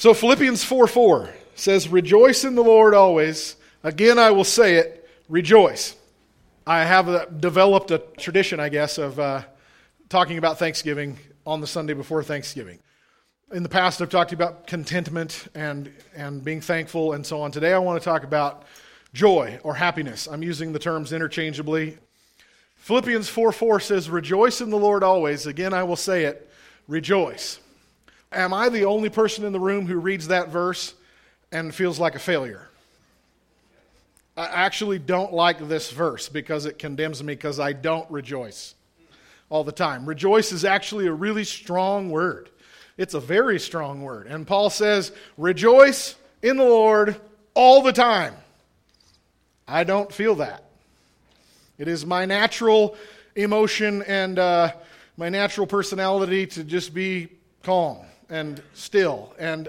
So Philippians 4 4 says, Rejoice in the Lord always. Again, I will say it, rejoice. I have developed a tradition, I guess, of uh, talking about Thanksgiving on the Sunday before Thanksgiving. In the past, I've talked about contentment and, and being thankful and so on. Today, I want to talk about joy or happiness. I'm using the terms interchangeably. Philippians 4 4 says, Rejoice in the Lord always. Again, I will say it, rejoice. Am I the only person in the room who reads that verse and feels like a failure? I actually don't like this verse because it condemns me because I don't rejoice all the time. Rejoice is actually a really strong word. It's a very strong word. And Paul says, Rejoice in the Lord all the time. I don't feel that. It is my natural emotion and uh, my natural personality to just be calm and still. And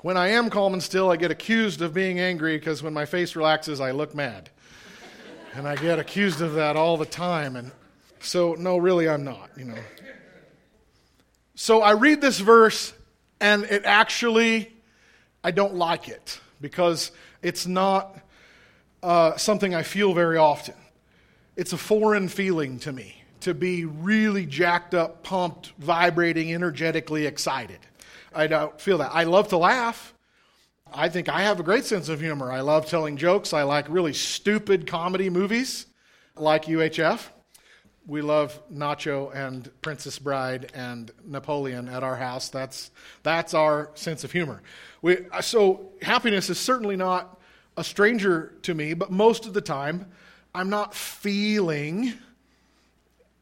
when I am calm and still, I get accused of being angry because when my face relaxes, I look mad. and I get accused of that all the time. And so, no, really, I'm not, you know. So I read this verse, and it actually, I don't like it because it's not uh, something I feel very often. It's a foreign feeling to me to be really jacked up, pumped, vibrating, energetically excited. I don't feel that. I love to laugh. I think I have a great sense of humor. I love telling jokes. I like really stupid comedy movies like UHF. We love Nacho and Princess Bride and Napoleon at our house. That's, that's our sense of humor. We, so, happiness is certainly not a stranger to me, but most of the time, I'm not feeling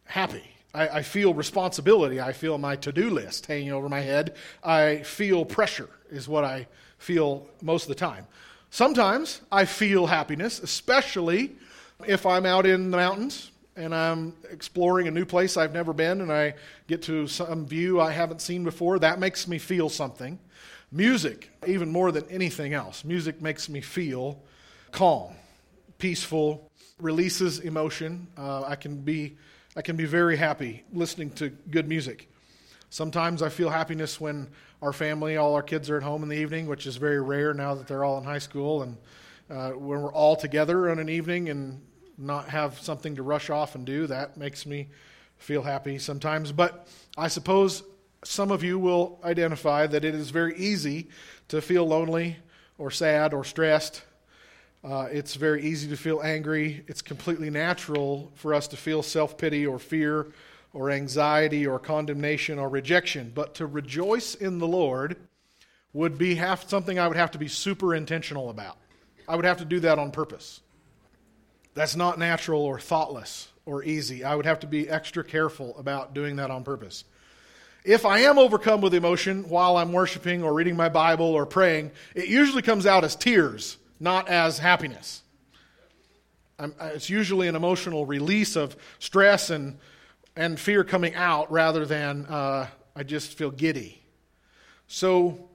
happy. I, I feel responsibility. I feel my to do list hanging over my head. I feel pressure, is what I feel most of the time. Sometimes I feel happiness, especially if I'm out in the mountains and I'm exploring a new place I've never been and I get to some view I haven't seen before, that makes me feel something. Music, even more than anything else, music makes me feel calm, peaceful, releases emotion. Uh, I can be I can be very happy listening to good music. Sometimes I feel happiness when our family, all our kids are at home in the evening, which is very rare now that they're all in high school, and uh, when we're all together on an evening and not have something to rush off and do. That makes me feel happy sometimes. But I suppose some of you will identify that it is very easy to feel lonely or sad or stressed. Uh, it's very easy to feel angry. It's completely natural for us to feel self pity or fear or anxiety or condemnation or rejection. But to rejoice in the Lord would be half, something I would have to be super intentional about. I would have to do that on purpose. That's not natural or thoughtless or easy. I would have to be extra careful about doing that on purpose. If I am overcome with emotion while I'm worshiping or reading my Bible or praying, it usually comes out as tears, not as happiness. I'm, it's usually an emotional release of stress and, and fear coming out rather than uh, I just feel giddy. So,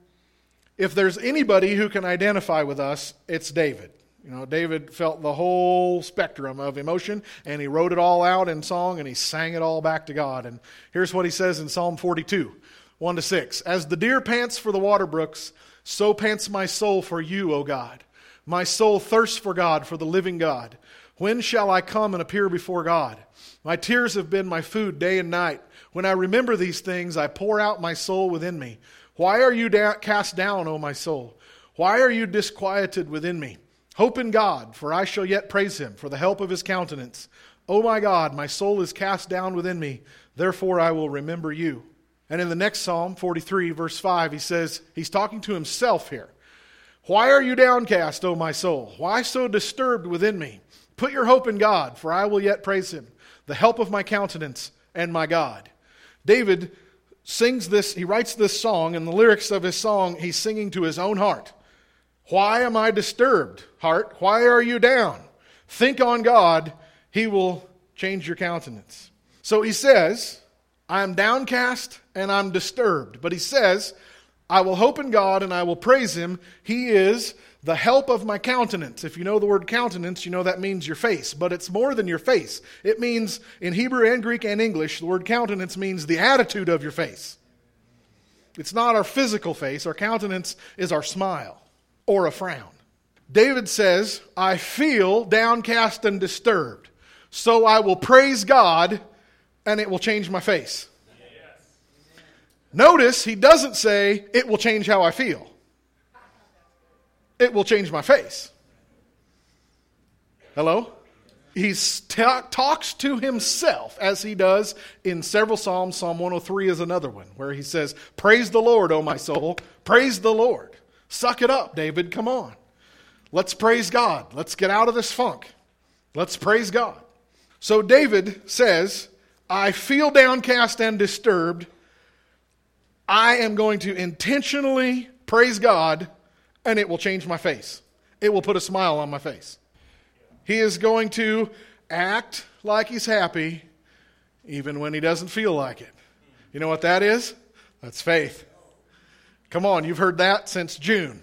if there's anybody who can identify with us, it's David. You know, David felt the whole spectrum of emotion, and he wrote it all out in song, and he sang it all back to God. And here's what he says in Psalm 42, 1 to 6. As the deer pants for the water brooks, so pants my soul for you, O God. My soul thirsts for God, for the living God. When shall I come and appear before God? My tears have been my food day and night. When I remember these things, I pour out my soul within me. Why are you da- cast down, O my soul? Why are you disquieted within me? Hope in God, for I shall yet praise him for the help of his countenance. O my God, my soul is cast down within me, therefore I will remember you. And in the next Psalm, 43, verse 5, he says, he's talking to himself here. Why are you downcast, O my soul? Why so disturbed within me? Put your hope in God, for I will yet praise him, the help of my countenance and my God. David sings this, he writes this song, and the lyrics of his song, he's singing to his own heart. Why am I disturbed, heart? Why are you down? Think on God, He will change your countenance. So he says, I am downcast and I'm disturbed. But he says, I will hope in God and I will praise Him. He is the help of my countenance. If you know the word countenance, you know that means your face. But it's more than your face. It means, in Hebrew and Greek and English, the word countenance means the attitude of your face. It's not our physical face. Our countenance is our smile or a frown. David says, I feel downcast and disturbed, so I will praise God and it will change my face. Notice he doesn't say, it will change how I feel, it will change my face. Hello? He talks to himself as he does in several Psalms. Psalm 103 is another one where he says, Praise the Lord, O my soul. Praise the Lord. Suck it up, David. Come on. Let's praise God. Let's get out of this funk. Let's praise God. So David says, I feel downcast and disturbed. I am going to intentionally praise God, and it will change my face. It will put a smile on my face. He is going to act like he's happy even when he doesn't feel like it. You know what that is? That's faith. Come on, you've heard that since June.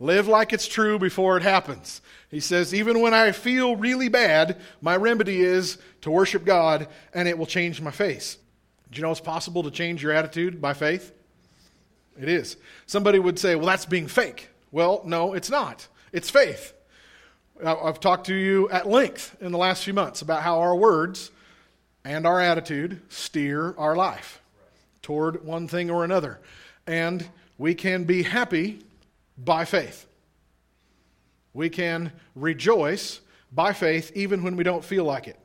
Live like it's true before it happens. He says, even when I feel really bad, my remedy is to worship God and it will change my face. Do you know it's possible to change your attitude by faith? It is. Somebody would say, well, that's being fake. Well, no, it's not. It's faith. I've talked to you at length in the last few months about how our words and our attitude steer our life toward one thing or another. And we can be happy by faith. We can rejoice by faith even when we don't feel like it.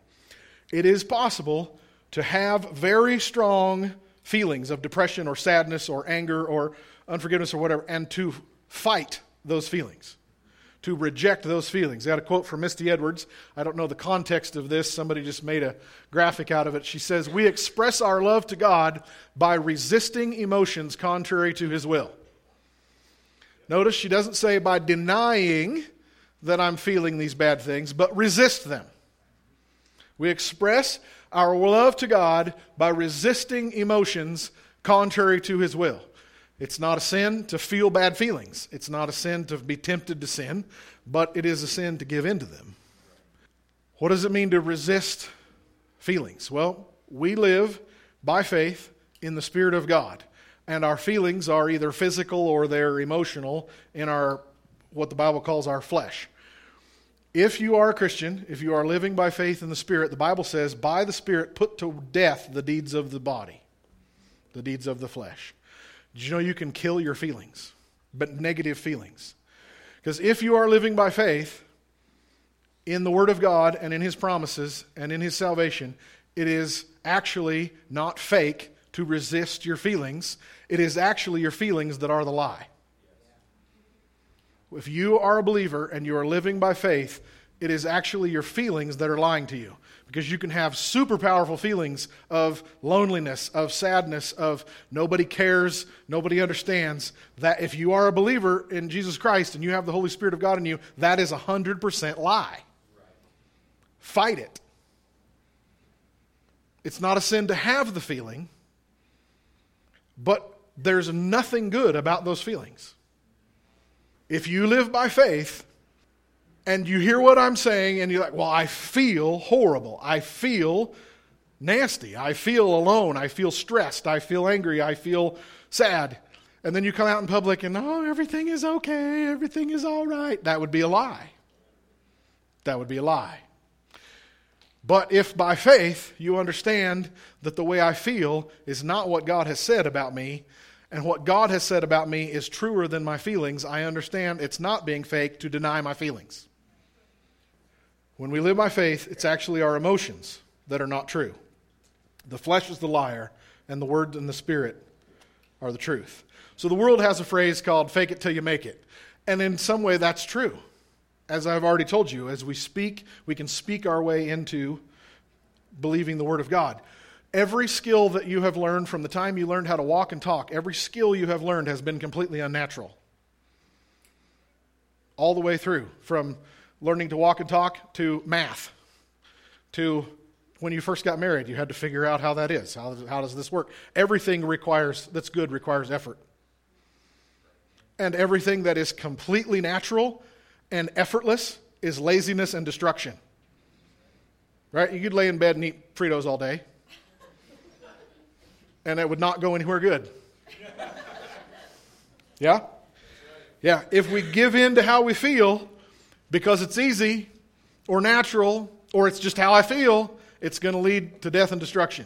It is possible to have very strong feelings of depression or sadness or anger or unforgiveness or whatever and to fight those feelings to reject those feelings. I got a quote from Misty Edwards. I don't know the context of this. Somebody just made a graphic out of it. She says, We express our love to God by resisting emotions contrary to his will. Notice she doesn't say by denying that I'm feeling these bad things, but resist them. We express our love to God by resisting emotions contrary to his will. It's not a sin to feel bad feelings. It's not a sin to be tempted to sin, but it is a sin to give in to them. What does it mean to resist feelings? Well, we live by faith in the Spirit of God, and our feelings are either physical or they're emotional in our what the Bible calls our flesh. If you are a Christian, if you are living by faith in the Spirit, the Bible says, by the Spirit, put to death the deeds of the body, the deeds of the flesh. Did you know you can kill your feelings, but negative feelings? Because if you are living by faith in the Word of God and in His promises and in His salvation, it is actually not fake to resist your feelings. It is actually your feelings that are the lie. If you are a believer and you are living by faith, it is actually your feelings that are lying to you because you can have super powerful feelings of loneliness, of sadness, of nobody cares, nobody understands. That if you are a believer in Jesus Christ and you have the Holy Spirit of God in you, that is a 100% lie. Fight it. It's not a sin to have the feeling, but there's nothing good about those feelings. If you live by faith, and you hear what I'm saying, and you're like, well, I feel horrible. I feel nasty. I feel alone. I feel stressed. I feel angry. I feel sad. And then you come out in public and, oh, everything is okay. Everything is all right. That would be a lie. That would be a lie. But if by faith you understand that the way I feel is not what God has said about me, and what God has said about me is truer than my feelings, I understand it's not being fake to deny my feelings. When we live by faith, it's actually our emotions that are not true. The flesh is the liar, and the word and the spirit are the truth. So the world has a phrase called fake it till you make it. And in some way, that's true. As I've already told you, as we speak, we can speak our way into believing the Word of God. Every skill that you have learned from the time you learned how to walk and talk, every skill you have learned has been completely unnatural. All the way through, from learning to walk and talk to math to when you first got married you had to figure out how that is. How, how does this work? Everything requires that's good requires effort. And everything that is completely natural and effortless is laziness and destruction. Right? You could lay in bed and eat fritos all day and it would not go anywhere good Yeah? Yeah. If we give in to how we feel because it's easy or natural or it's just how I feel, it's going to lead to death and destruction.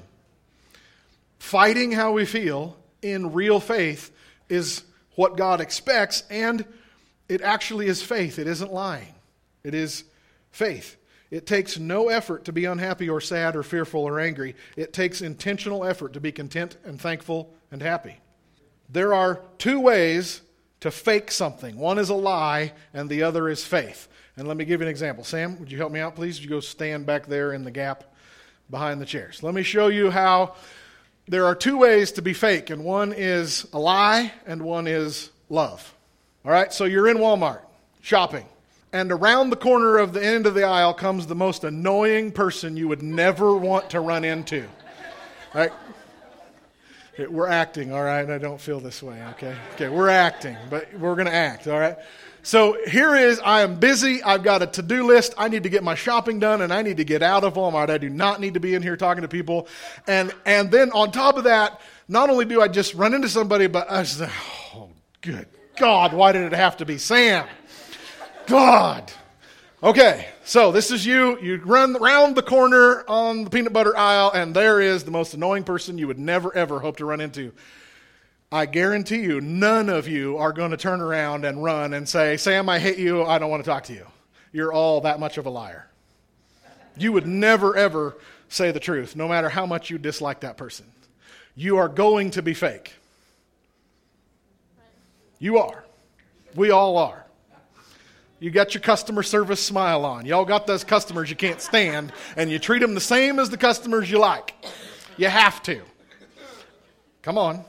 Fighting how we feel in real faith is what God expects, and it actually is faith. It isn't lying, it is faith. It takes no effort to be unhappy or sad or fearful or angry. It takes intentional effort to be content and thankful and happy. There are two ways to fake something one is a lie, and the other is faith. And let me give you an example. Sam, would you help me out, please? Would you go stand back there in the gap behind the chairs? Let me show you how there are two ways to be fake, and one is a lie, and one is love. All right, so you're in Walmart shopping, and around the corner of the end of the aisle comes the most annoying person you would never want to run into. Right? We're acting, all right? I don't feel this way, okay? Okay, we're acting, but we're going to act, all right? So here is I am busy. I've got a to do list. I need to get my shopping done and I need to get out of Walmart. I do not need to be in here talking to people. And, and then on top of that, not only do I just run into somebody, but I say, oh, good God, why did it have to be Sam? God. Okay, so this is you. You run around the corner on the peanut butter aisle, and there is the most annoying person you would never, ever hope to run into. I guarantee you, none of you are going to turn around and run and say, Sam, I hate you. I don't want to talk to you. You're all that much of a liar. You would never, ever say the truth, no matter how much you dislike that person. You are going to be fake. You are. We all are. You got your customer service smile on. Y'all got those customers you can't stand, and you treat them the same as the customers you like. You have to. Come on.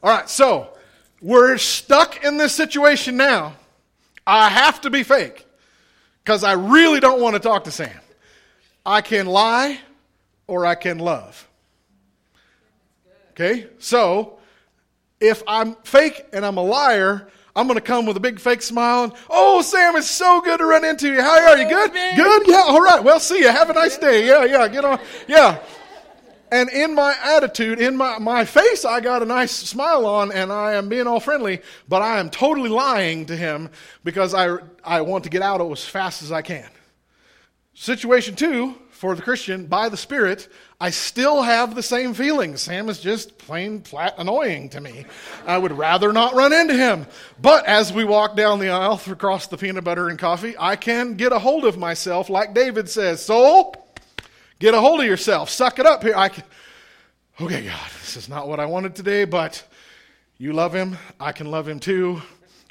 All right, so we're stuck in this situation now. I have to be fake because I really don't want to talk to Sam. I can lie or I can love. Okay, so if I'm fake and I'm a liar, I'm going to come with a big fake smile. And, oh, Sam, it's so good to run into you. How are you? Good? Good? Yeah, all right. Well, see you. Have a nice day. Yeah, yeah, get on. Yeah. And in my attitude, in my, my face, I got a nice smile on and I am being all friendly, but I am totally lying to him because I, I want to get out as fast as I can. Situation two, for the Christian, by the Spirit, I still have the same feelings. Sam is just plain flat annoying to me. I would rather not run into him. But as we walk down the aisle across the peanut butter and coffee, I can get a hold of myself, like David says, Soul, Get a hold of yourself. Suck it up here. I can, okay, God, this is not what I wanted today, but you love him. I can love him too.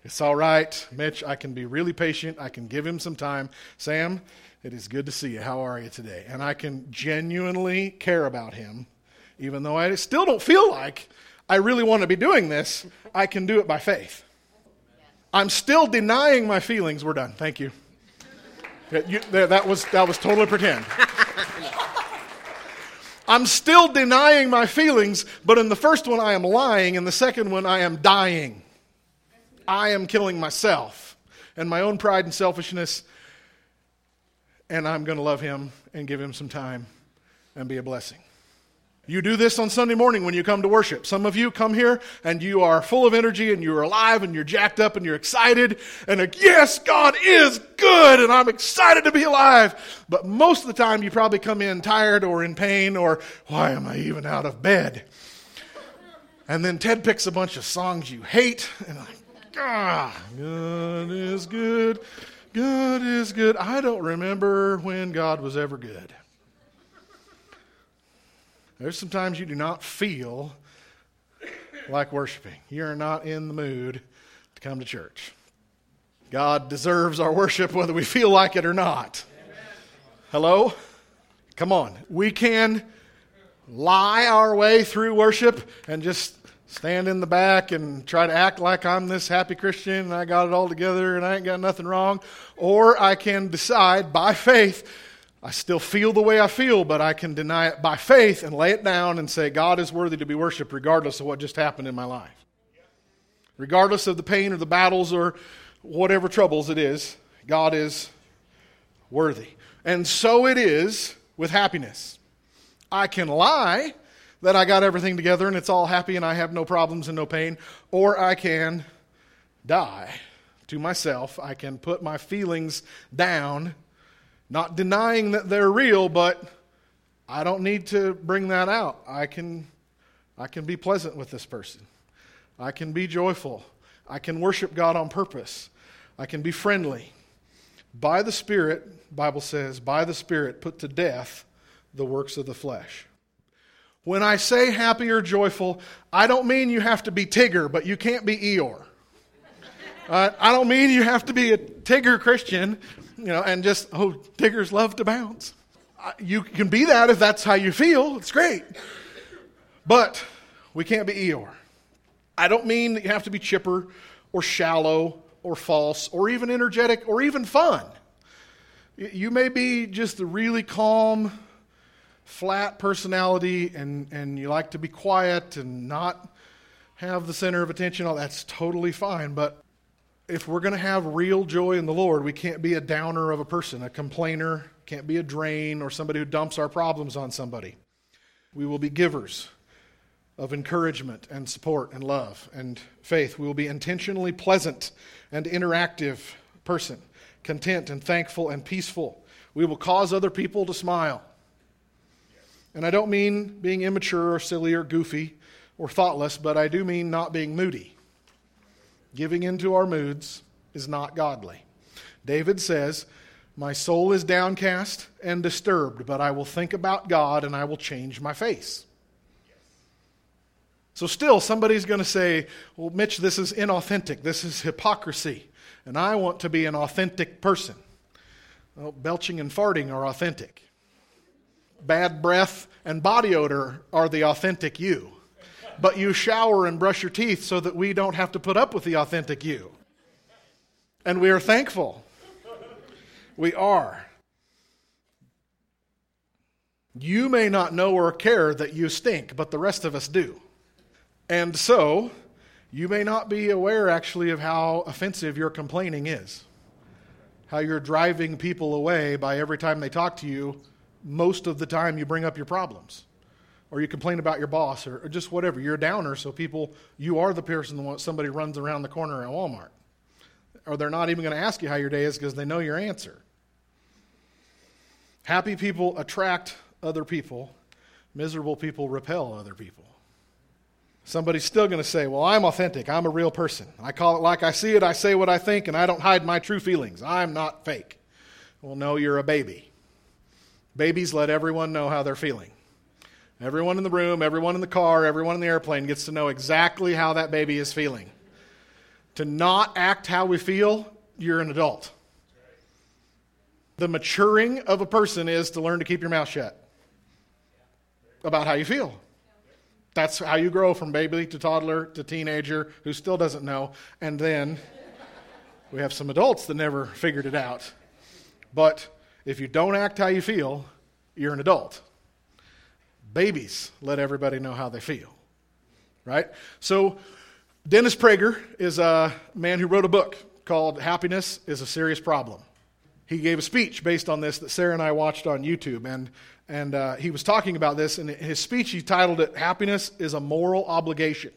It's all right. Mitch, I can be really patient. I can give him some time. Sam, it is good to see you. How are you today? And I can genuinely care about him, even though I still don't feel like I really want to be doing this. I can do it by faith. I'm still denying my feelings. We're done. Thank you. You, that, was, that was totally pretend. I'm still denying my feelings, but in the first one, I am lying. In the second one, I am dying. I am killing myself and my own pride and selfishness, and I'm going to love him and give him some time and be a blessing. You do this on Sunday morning when you come to worship. Some of you come here and you are full of energy and you're alive and you're jacked up and you're excited and like, yes, God is good and I'm excited to be alive. But most of the time you probably come in tired or in pain or why am I even out of bed? And then Ted picks a bunch of songs you hate and like, ah, God is good. God is good. I don't remember when God was ever good. There's sometimes you do not feel like worshiping. You're not in the mood to come to church. God deserves our worship whether we feel like it or not. Hello? Come on. We can lie our way through worship and just stand in the back and try to act like I'm this happy Christian and I got it all together and I ain't got nothing wrong. Or I can decide by faith I still feel the way I feel, but I can deny it by faith and lay it down and say, God is worthy to be worshiped regardless of what just happened in my life. Regardless of the pain or the battles or whatever troubles it is, God is worthy. And so it is with happiness. I can lie that I got everything together and it's all happy and I have no problems and no pain, or I can die to myself. I can put my feelings down, not denying that they're real, but I don't need to bring that out. I can, I can be pleasant with this person. I can be joyful. I can worship God on purpose. I can be friendly. By the Spirit, Bible says, by the Spirit, put to death the works of the flesh. When I say happy or joyful, I don't mean you have to be Tigger, but you can't be Eeyore. Uh, I don't mean you have to be a Tigger Christian, you know, and just, oh, Tiggers love to bounce. You can be that if that's how you feel. It's great. But we can't be Eeyore. I don't mean that you have to be chipper or shallow or false or even energetic or even fun. You may be just a really calm, flat personality and, and you like to be quiet and not have the center of attention. All that's totally fine. But if we're going to have real joy in the Lord, we can't be a downer of a person, a complainer, can't be a drain or somebody who dumps our problems on somebody. We will be givers of encouragement and support and love and faith. We will be intentionally pleasant and interactive person, content and thankful and peaceful. We will cause other people to smile. And I don't mean being immature or silly or goofy or thoughtless, but I do mean not being moody. Giving into our moods is not godly. David says, My soul is downcast and disturbed, but I will think about God and I will change my face. So, still, somebody's going to say, Well, Mitch, this is inauthentic. This is hypocrisy. And I want to be an authentic person. Well, belching and farting are authentic. Bad breath and body odor are the authentic you but you shower and brush your teeth so that we don't have to put up with the authentic you. And we are thankful. We are. You may not know or care that you stink, but the rest of us do. And so, you may not be aware actually of how offensive your complaining is. How you're driving people away by every time they talk to you, most of the time you bring up your problems or you complain about your boss or, or just whatever. You're a downer, so people, you are the person that somebody runs around the corner at Walmart. Or they're not even going to ask you how your day is because they know your answer. Happy people attract other people, miserable people repel other people. Somebody's still going to say, Well, I'm authentic. I'm a real person. I call it like I see it. I say what I think, and I don't hide my true feelings. I'm not fake. Well, no, you're a baby. Babies let everyone know how they're feeling. Everyone in the room, everyone in the car, everyone in the airplane gets to know exactly how that baby is feeling. To not act how we feel, you're an adult. The maturing of a person is to learn to keep your mouth shut about how you feel. That's how you grow from baby to toddler to teenager who still doesn't know. And then we have some adults that never figured it out. But if you don't act how you feel, you're an adult. Babies let everybody know how they feel, right? So, Dennis Prager is a man who wrote a book called Happiness is a Serious Problem. He gave a speech based on this that Sarah and I watched on YouTube, and, and uh, he was talking about this. And in his speech, he titled it Happiness is a Moral Obligation.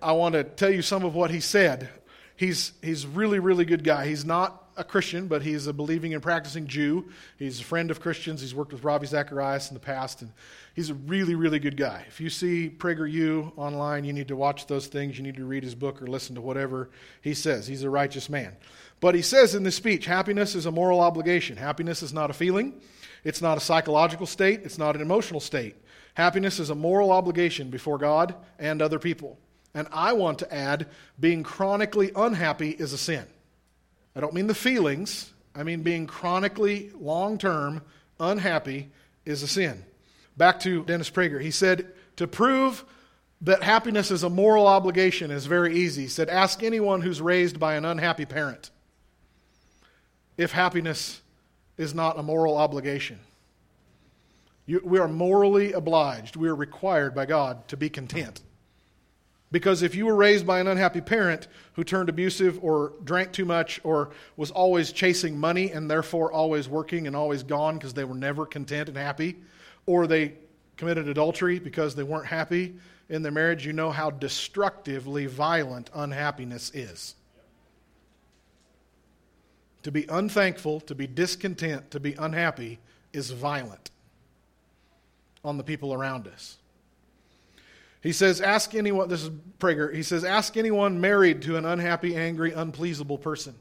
I want to tell you some of what he said. He's, he's really, really good guy. He's not a Christian, but he's a believing and practicing Jew. He's a friend of Christians. He's worked with Ravi Zacharias in the past, and he's a really, really good guy. If you see PragerU online, you need to watch those things. You need to read his book or listen to whatever he says. He's a righteous man. But he says in this speech happiness is a moral obligation. Happiness is not a feeling, it's not a psychological state, it's not an emotional state. Happiness is a moral obligation before God and other people. And I want to add being chronically unhappy is a sin. I don't mean the feelings, I mean being chronically, long term, unhappy is a sin. Back to Dennis Prager. He said, to prove that happiness is a moral obligation is very easy. He said, ask anyone who's raised by an unhappy parent if happiness is not a moral obligation. You, we are morally obliged, we are required by God to be content. Because if you were raised by an unhappy parent who turned abusive or drank too much or was always chasing money and therefore always working and always gone because they were never content and happy, or they committed adultery because they weren't happy in their marriage, you know how destructively violent unhappiness is. To be unthankful, to be discontent, to be unhappy is violent on the people around us. He says, ask anyone, this is Prager, he says, ask anyone married to an unhappy, angry, unpleasable person.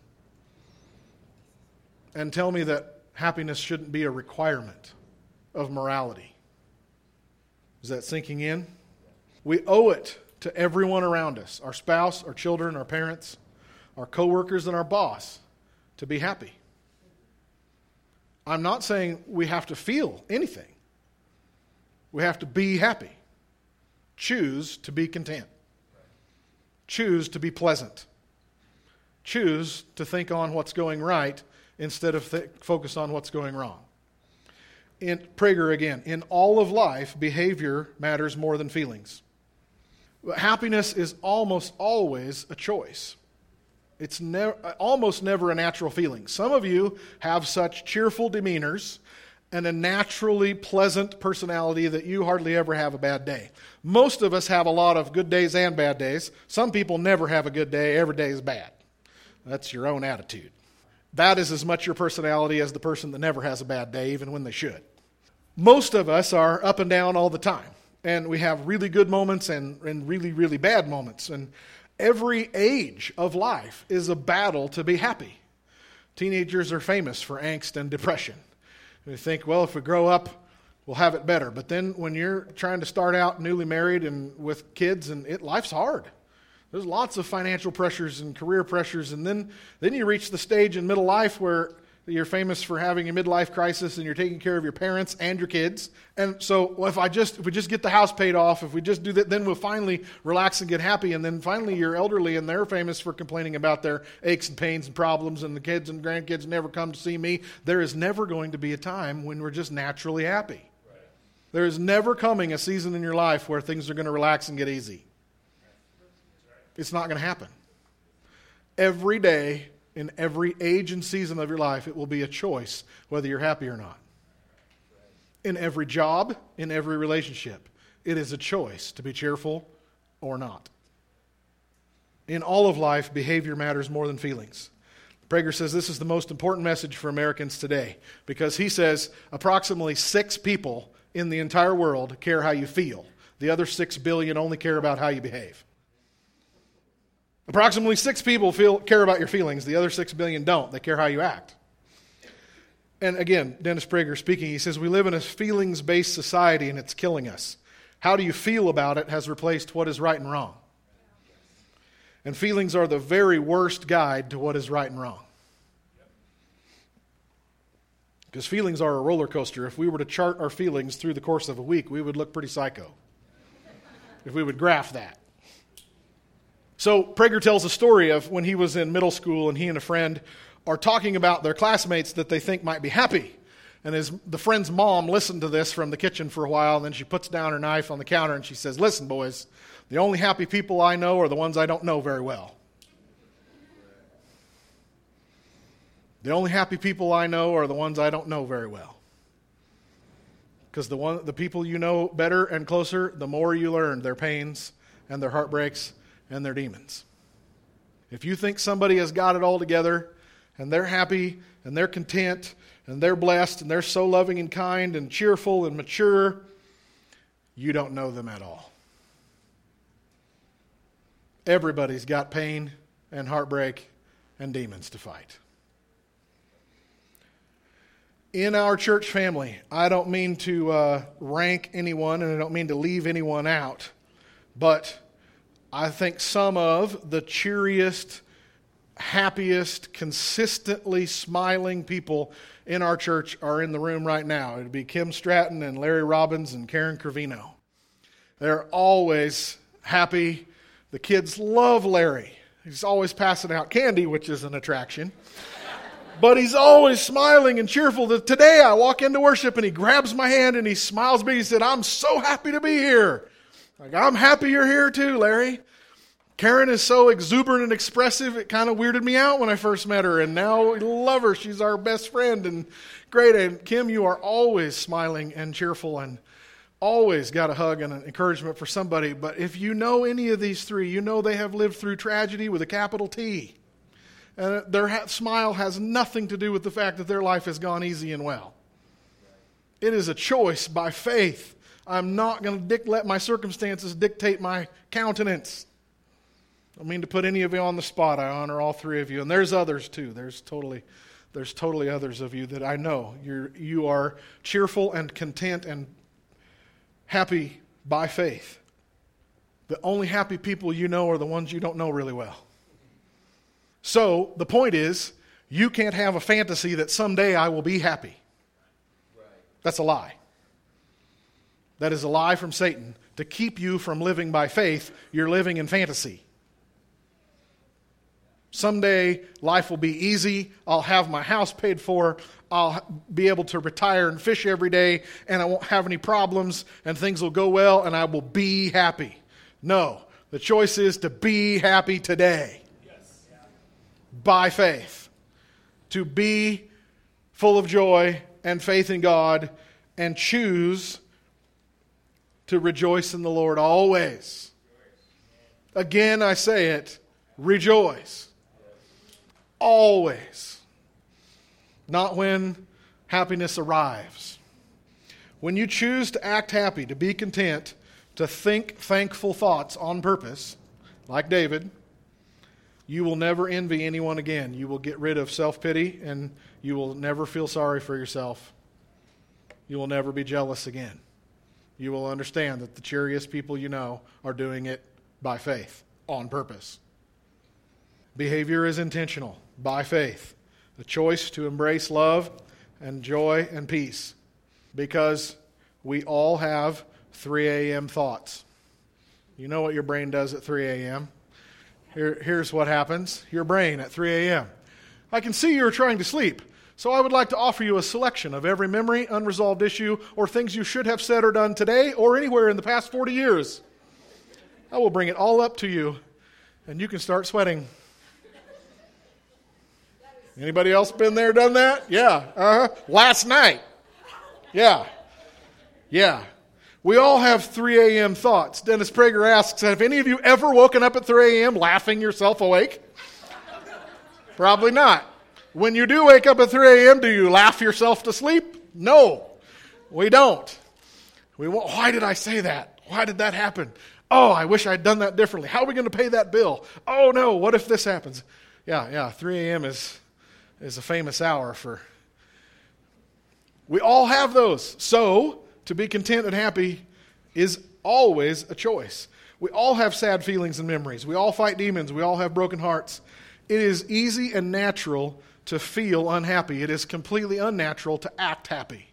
And tell me that happiness shouldn't be a requirement of morality. Is that sinking in? We owe it to everyone around us our spouse, our children, our parents, our coworkers, and our boss to be happy. I'm not saying we have to feel anything, we have to be happy. Choose to be content, choose to be pleasant, choose to think on what's going right instead of th- focus on what's going wrong in Prager again, in all of life, behavior matters more than feelings. Happiness is almost always a choice. It's almost never a natural feeling. Some of you have such cheerful demeanors and a naturally pleasant personality that you hardly ever have a bad day. Most of us have a lot of good days and bad days. Some people never have a good day, every day is bad. That's your own attitude. That is as much your personality as the person that never has a bad day, even when they should most of us are up and down all the time. And we have really good moments and, and really, really bad moments. And every age of life is a battle to be happy. Teenagers are famous for angst and depression. We think, well, if we grow up, we'll have it better. But then when you're trying to start out newly married and with kids, and it, life's hard. There's lots of financial pressures and career pressures, and then, then you reach the stage in middle life where you're famous for having a midlife crisis and you're taking care of your parents and your kids. And so well, if I just if we just get the house paid off, if we just do that, then we'll finally relax and get happy. And then finally you're elderly and they're famous for complaining about their aches and pains and problems and the kids and grandkids never come to see me. There is never going to be a time when we're just naturally happy. There is never coming a season in your life where things are going to relax and get easy. It's not going to happen. Every day in every age and season of your life, it will be a choice whether you're happy or not. In every job, in every relationship, it is a choice to be cheerful or not. In all of life, behavior matters more than feelings. Prager says this is the most important message for Americans today because he says approximately six people in the entire world care how you feel. The other six billion only care about how you behave. Approximately six people feel, care about your feelings. The other six billion don't. They care how you act. And again, Dennis Prager speaking, he says, We live in a feelings based society and it's killing us. How do you feel about it has replaced what is right and wrong. And feelings are the very worst guide to what is right and wrong. Because feelings are a roller coaster. If we were to chart our feelings through the course of a week, we would look pretty psycho. if we would graph that. So Prager tells a story of when he was in middle school and he and a friend are talking about their classmates that they think might be happy. And his, the friend's mom listened to this from the kitchen for a while, and then she puts down her knife on the counter and she says, Listen, boys, the only happy people I know are the ones I don't know very well. The only happy people I know are the ones I don't know very well. Because the, the people you know better and closer, the more you learn their pains and their heartbreaks and their demons. If you think somebody has got it all together and they're happy and they're content and they're blessed and they're so loving and kind and cheerful and mature, you don't know them at all. Everybody's got pain and heartbreak and demons to fight. In our church family, I don't mean to uh, rank anyone and I don't mean to leave anyone out, but I think some of the cheeriest, happiest, consistently smiling people in our church are in the room right now. It'd be Kim Stratton and Larry Robbins and Karen Cravino. They're always happy. The kids love Larry. He's always passing out candy, which is an attraction. but he's always smiling and cheerful. Today I walk into worship and he grabs my hand and he smiles at me. He said, I'm so happy to be here. Like, I'm happy you're here too, Larry. Karen is so exuberant and expressive, it kind of weirded me out when I first met her, and now we love her. She's our best friend and great. And Kim, you are always smiling and cheerful, and always got a hug and an encouragement for somebody. But if you know any of these three, you know they have lived through tragedy with a capital T. And their ha- smile has nothing to do with the fact that their life has gone easy and well. It is a choice by faith. I'm not going to let my circumstances dictate my countenance. I don't mean to put any of you on the spot. I honor all three of you. And there's others too. There's totally, there's totally others of you that I know. You're, you are cheerful and content and happy by faith. The only happy people you know are the ones you don't know really well. So the point is, you can't have a fantasy that someday I will be happy. That's a lie. That is a lie from Satan to keep you from living by faith. You're living in fantasy. Someday life will be easy. I'll have my house paid for. I'll be able to retire and fish every day, and I won't have any problems, and things will go well, and I will be happy. No, the choice is to be happy today by faith, to be full of joy and faith in God, and choose to rejoice in the Lord always. Again, I say it rejoice always. Not when happiness arrives. When you choose to act happy, to be content, to think thankful thoughts on purpose, like David, you will never envy anyone again. You will get rid of self pity and you will never feel sorry for yourself. You will never be jealous again. You will understand that the cheeriest people you know are doing it by faith, on purpose. Behavior is intentional by faith. a choice to embrace love and joy and peace. Because we all have 3 a.m. thoughts. You know what your brain does at 3 a.m. Here, here's what happens your brain at 3 a.m. I can see you're trying to sleep, so I would like to offer you a selection of every memory, unresolved issue, or things you should have said or done today or anywhere in the past 40 years. I will bring it all up to you, and you can start sweating. Anybody else been there, done that? Yeah. Uh huh. Last night. Yeah. Yeah. We all have 3 a.m. thoughts. Dennis Prager asks Have any of you ever woken up at 3 a.m. laughing yourself awake? Probably not. When you do wake up at 3 a.m., do you laugh yourself to sleep? No, we don't. We why did I say that? Why did that happen? Oh, I wish I'd done that differently. How are we going to pay that bill? Oh, no, what if this happens? Yeah, yeah, 3 a.m. is is a famous hour for. We all have those. So, to be content and happy is always a choice. We all have sad feelings and memories. We all fight demons. We all have broken hearts. It is easy and natural to feel unhappy. It is completely unnatural to act happy.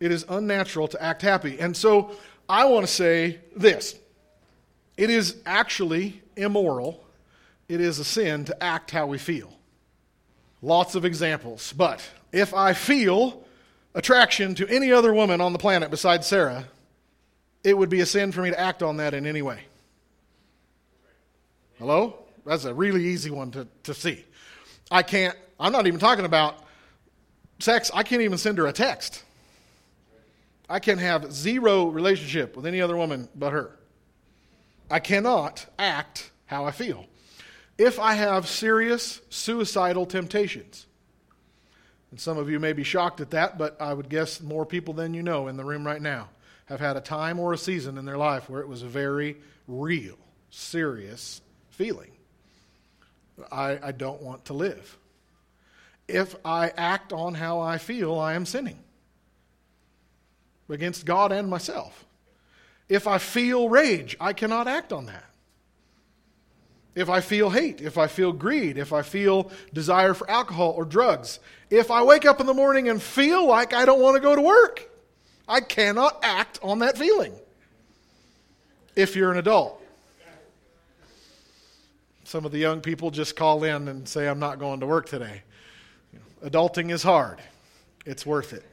It is unnatural to act happy. And so I want to say this it is actually immoral, it is a sin to act how we feel. Lots of examples. But if I feel attraction to any other woman on the planet besides Sarah, it would be a sin for me to act on that in any way. Hello? That's a really easy one to, to see. I can't, I'm not even talking about sex, I can't even send her a text. I can have zero relationship with any other woman but her. I cannot act how I feel if I have serious suicidal temptations. And some of you may be shocked at that, but I would guess more people than you know in the room right now have had a time or a season in their life where it was a very real, serious feeling. I, I don't want to live. If I act on how I feel, I am sinning against God and myself. If I feel rage, I cannot act on that if I feel hate, if I feel greed, if I feel desire for alcohol or drugs, if I wake up in the morning and feel like I don't want to go to work, I cannot act on that feeling if you're an adult. Some of the young people just call in and say, I'm not going to work today. Adulting is hard, it's worth it.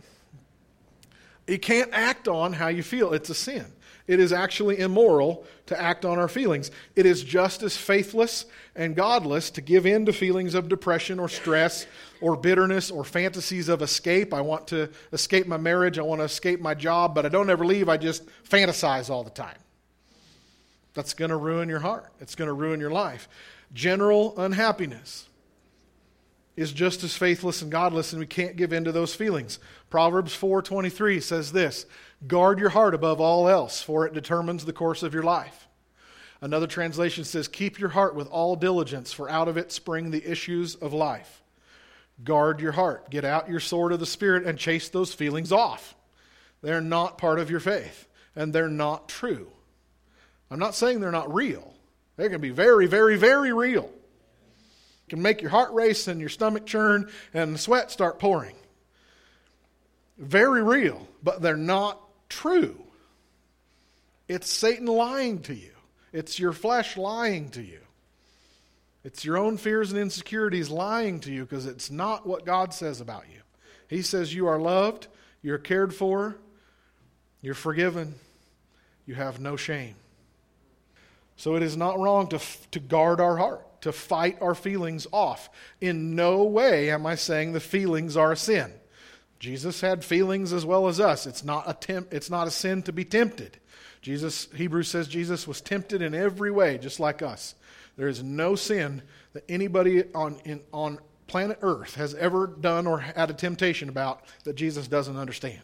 You can't act on how you feel, it's a sin. It is actually immoral to act on our feelings. It is just as faithless and godless to give in to feelings of depression or stress or bitterness or fantasies of escape. I want to escape my marriage. I want to escape my job, but I don't ever leave. I just fantasize all the time. That's going to ruin your heart. It's going to ruin your life. General unhappiness is just as faithless and godless and we can't give in to those feelings. Proverbs 4:23 says this, guard your heart above all else for it determines the course of your life. Another translation says keep your heart with all diligence for out of it spring the issues of life. Guard your heart. Get out your sword of the spirit and chase those feelings off. They're not part of your faith and they're not true. I'm not saying they're not real. They can be very very very real can make your heart race and your stomach churn and the sweat start pouring. Very real, but they're not true. It's Satan lying to you, it's your flesh lying to you. It's your own fears and insecurities lying to you because it's not what God says about you. He says you are loved, you're cared for, you're forgiven, you have no shame. So it is not wrong to, to guard our heart to fight our feelings off. In no way am I saying the feelings are a sin. Jesus had feelings as well as us. It's not a temp, it's not a sin to be tempted. Jesus Hebrews says Jesus was tempted in every way just like us. There is no sin that anybody on in, on planet Earth has ever done or had a temptation about that Jesus doesn't understand.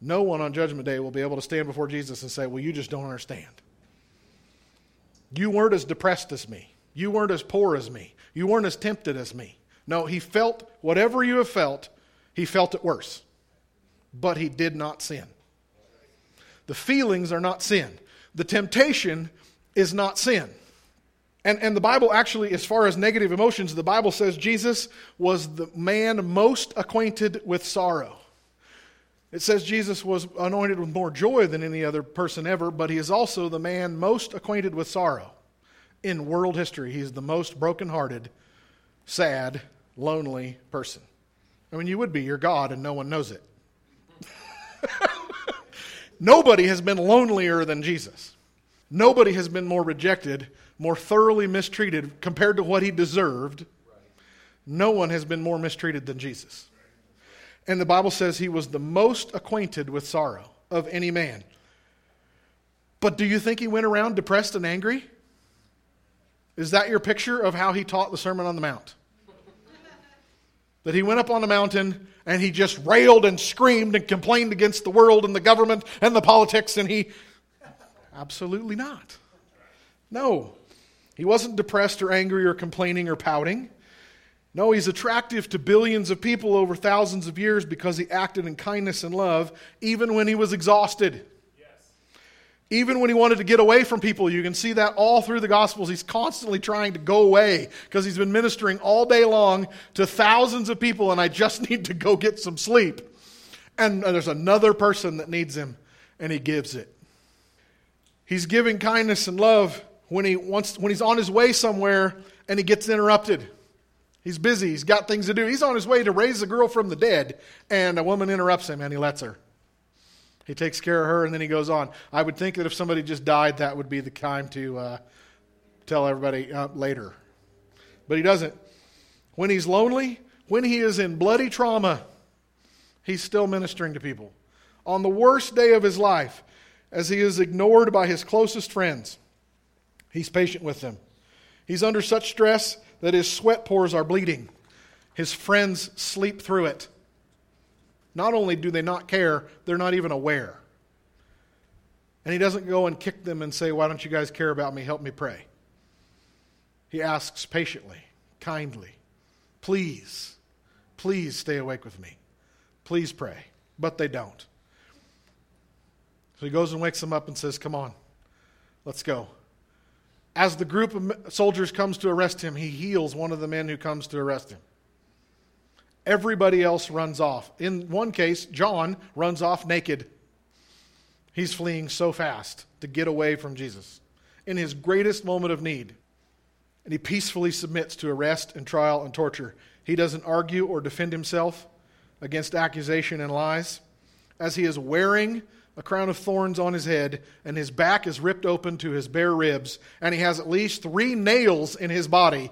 No one on judgment day will be able to stand before Jesus and say, "Well, you just don't understand." You weren't as depressed as me. You weren't as poor as me. You weren't as tempted as me. No, he felt whatever you have felt, he felt it worse. But he did not sin. The feelings are not sin. The temptation is not sin. And, and the Bible actually, as far as negative emotions, the Bible says Jesus was the man most acquainted with sorrow. It says Jesus was anointed with more joy than any other person ever, but he is also the man most acquainted with sorrow in world history. He's the most brokenhearted, sad, lonely person. I mean, you would be your God and no one knows it. Nobody has been lonelier than Jesus. Nobody has been more rejected, more thoroughly mistreated compared to what he deserved. No one has been more mistreated than Jesus. And the Bible says he was the most acquainted with sorrow of any man. But do you think he went around depressed and angry? Is that your picture of how he taught the Sermon on the Mount? that he went up on a mountain and he just railed and screamed and complained against the world and the government and the politics, and he. Absolutely not. No. He wasn't depressed or angry or complaining or pouting. No, he's attractive to billions of people over thousands of years because he acted in kindness and love even when he was exhausted. Even when he wanted to get away from people, you can see that all through the Gospels. He's constantly trying to go away because he's been ministering all day long to thousands of people, and I just need to go get some sleep. And there's another person that needs him, and he gives it. He's giving kindness and love when, he wants, when he's on his way somewhere and he gets interrupted. He's busy, he's got things to do. He's on his way to raise a girl from the dead, and a woman interrupts him and he lets her. He takes care of her and then he goes on. I would think that if somebody just died, that would be the time to uh, tell everybody uh, later. But he doesn't. When he's lonely, when he is in bloody trauma, he's still ministering to people. On the worst day of his life, as he is ignored by his closest friends, he's patient with them. He's under such stress that his sweat pores are bleeding. His friends sleep through it. Not only do they not care, they're not even aware. And he doesn't go and kick them and say, Why don't you guys care about me? Help me pray. He asks patiently, kindly, Please, please stay awake with me. Please pray. But they don't. So he goes and wakes them up and says, Come on, let's go. As the group of soldiers comes to arrest him, he heals one of the men who comes to arrest him. Everybody else runs off. In one case, John runs off naked. He's fleeing so fast to get away from Jesus in his greatest moment of need. And he peacefully submits to arrest and trial and torture. He doesn't argue or defend himself against accusation and lies. As he is wearing a crown of thorns on his head, and his back is ripped open to his bare ribs, and he has at least three nails in his body,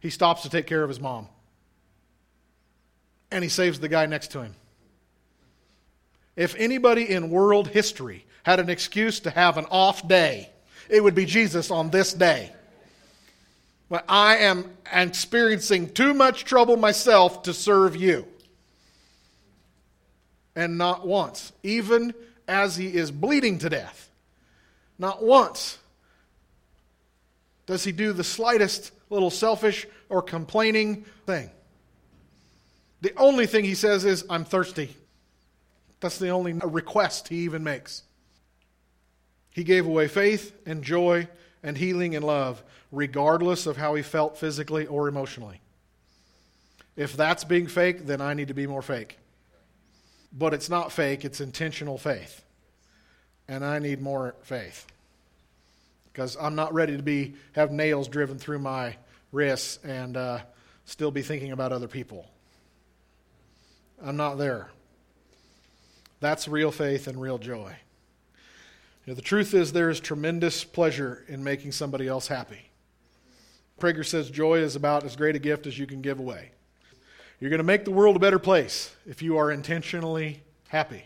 he stops to take care of his mom. And he saves the guy next to him. If anybody in world history had an excuse to have an off day, it would be Jesus on this day. But I am experiencing too much trouble myself to serve you. And not once, even as he is bleeding to death, not once does he do the slightest little selfish or complaining thing. The only thing he says is, I'm thirsty. That's the only request he even makes. He gave away faith and joy and healing and love, regardless of how he felt physically or emotionally. If that's being fake, then I need to be more fake. But it's not fake, it's intentional faith. And I need more faith. Because I'm not ready to be have nails driven through my wrists and uh, still be thinking about other people. I'm not there. That's real faith and real joy. You know, the truth is, there is tremendous pleasure in making somebody else happy. Prager says joy is about as great a gift as you can give away. You're going to make the world a better place if you are intentionally happy,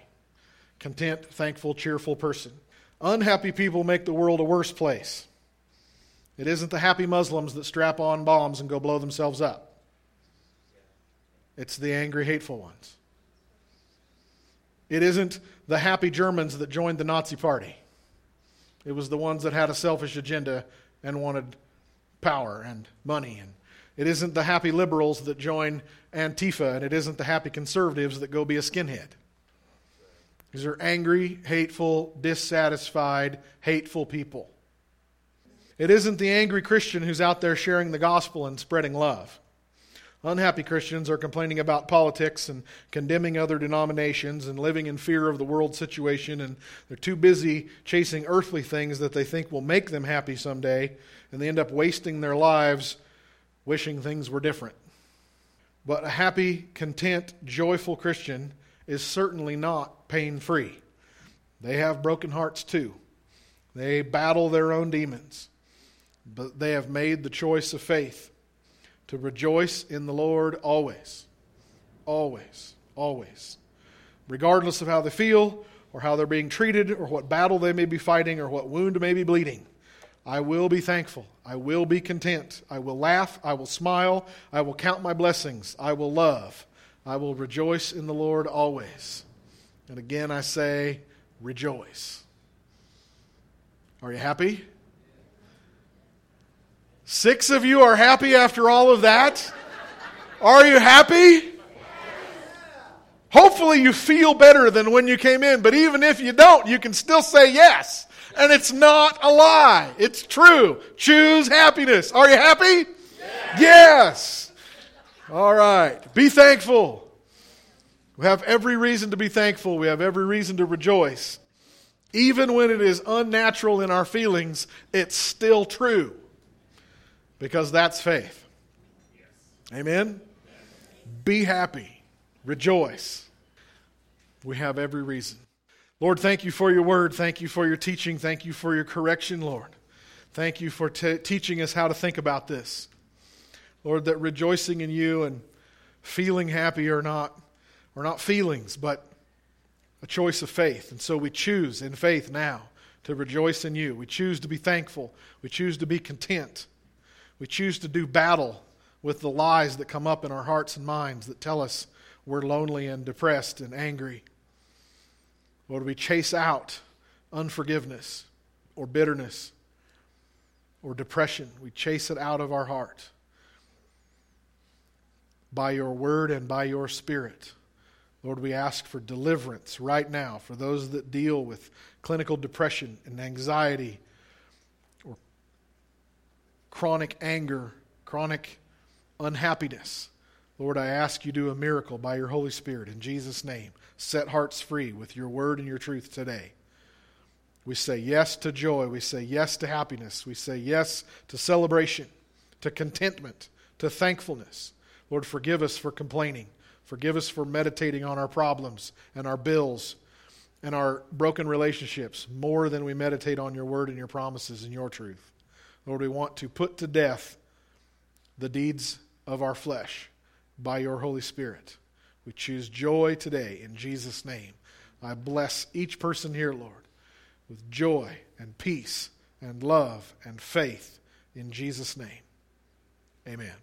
content, thankful, cheerful person. Unhappy people make the world a worse place. It isn't the happy Muslims that strap on bombs and go blow themselves up. It's the angry, hateful ones. It isn't the happy Germans that joined the Nazi Party. It was the ones that had a selfish agenda and wanted power and money. And it isn't the happy liberals that join Antifa, and it isn't the happy conservatives that go be a skinhead. These are angry, hateful, dissatisfied, hateful people. It isn't the angry Christian who's out there sharing the gospel and spreading love. Unhappy Christians are complaining about politics and condemning other denominations and living in fear of the world situation, and they're too busy chasing earthly things that they think will make them happy someday, and they end up wasting their lives wishing things were different. But a happy, content, joyful Christian is certainly not pain free. They have broken hearts too. They battle their own demons. But they have made the choice of faith to rejoice in the Lord always. Always. Always. Regardless of how they feel, or how they're being treated, or what battle they may be fighting, or what wound may be bleeding. I will be thankful. I will be content. I will laugh. I will smile. I will count my blessings. I will love. I will rejoice in the Lord always. And again, I say, rejoice. Are you happy? Six of you are happy after all of that? Are you happy? Hopefully, you feel better than when you came in, but even if you don't, you can still say yes. And it's not a lie, it's true. Choose happiness. Are you happy? Yes. yes. All right. Be thankful. We have every reason to be thankful, we have every reason to rejoice. Even when it is unnatural in our feelings, it's still true because that's faith. Amen? Be happy, rejoice. We have every reason. Lord, thank you for your word. Thank you for your teaching. Thank you for your correction, Lord. Thank you for t- teaching us how to think about this. Lord, that rejoicing in you and feeling happy are not, are not feelings, but a choice of faith. And so we choose in faith now to rejoice in you. We choose to be thankful. We choose to be content. We choose to do battle with the lies that come up in our hearts and minds that tell us we're lonely and depressed and angry. Lord, we chase out unforgiveness or bitterness or depression. We chase it out of our heart by your word and by your spirit. Lord, we ask for deliverance right now for those that deal with clinical depression and anxiety chronic anger, chronic unhappiness. Lord, I ask you to do a miracle by your Holy Spirit in Jesus' name. Set hearts free with your word and your truth today. We say yes to joy. We say yes to happiness. We say yes to celebration, to contentment, to thankfulness. Lord, forgive us for complaining. Forgive us for meditating on our problems and our bills and our broken relationships more than we meditate on your word and your promises and your truth. Lord, we want to put to death the deeds of our flesh by your Holy Spirit. We choose joy today in Jesus' name. I bless each person here, Lord, with joy and peace and love and faith in Jesus' name. Amen.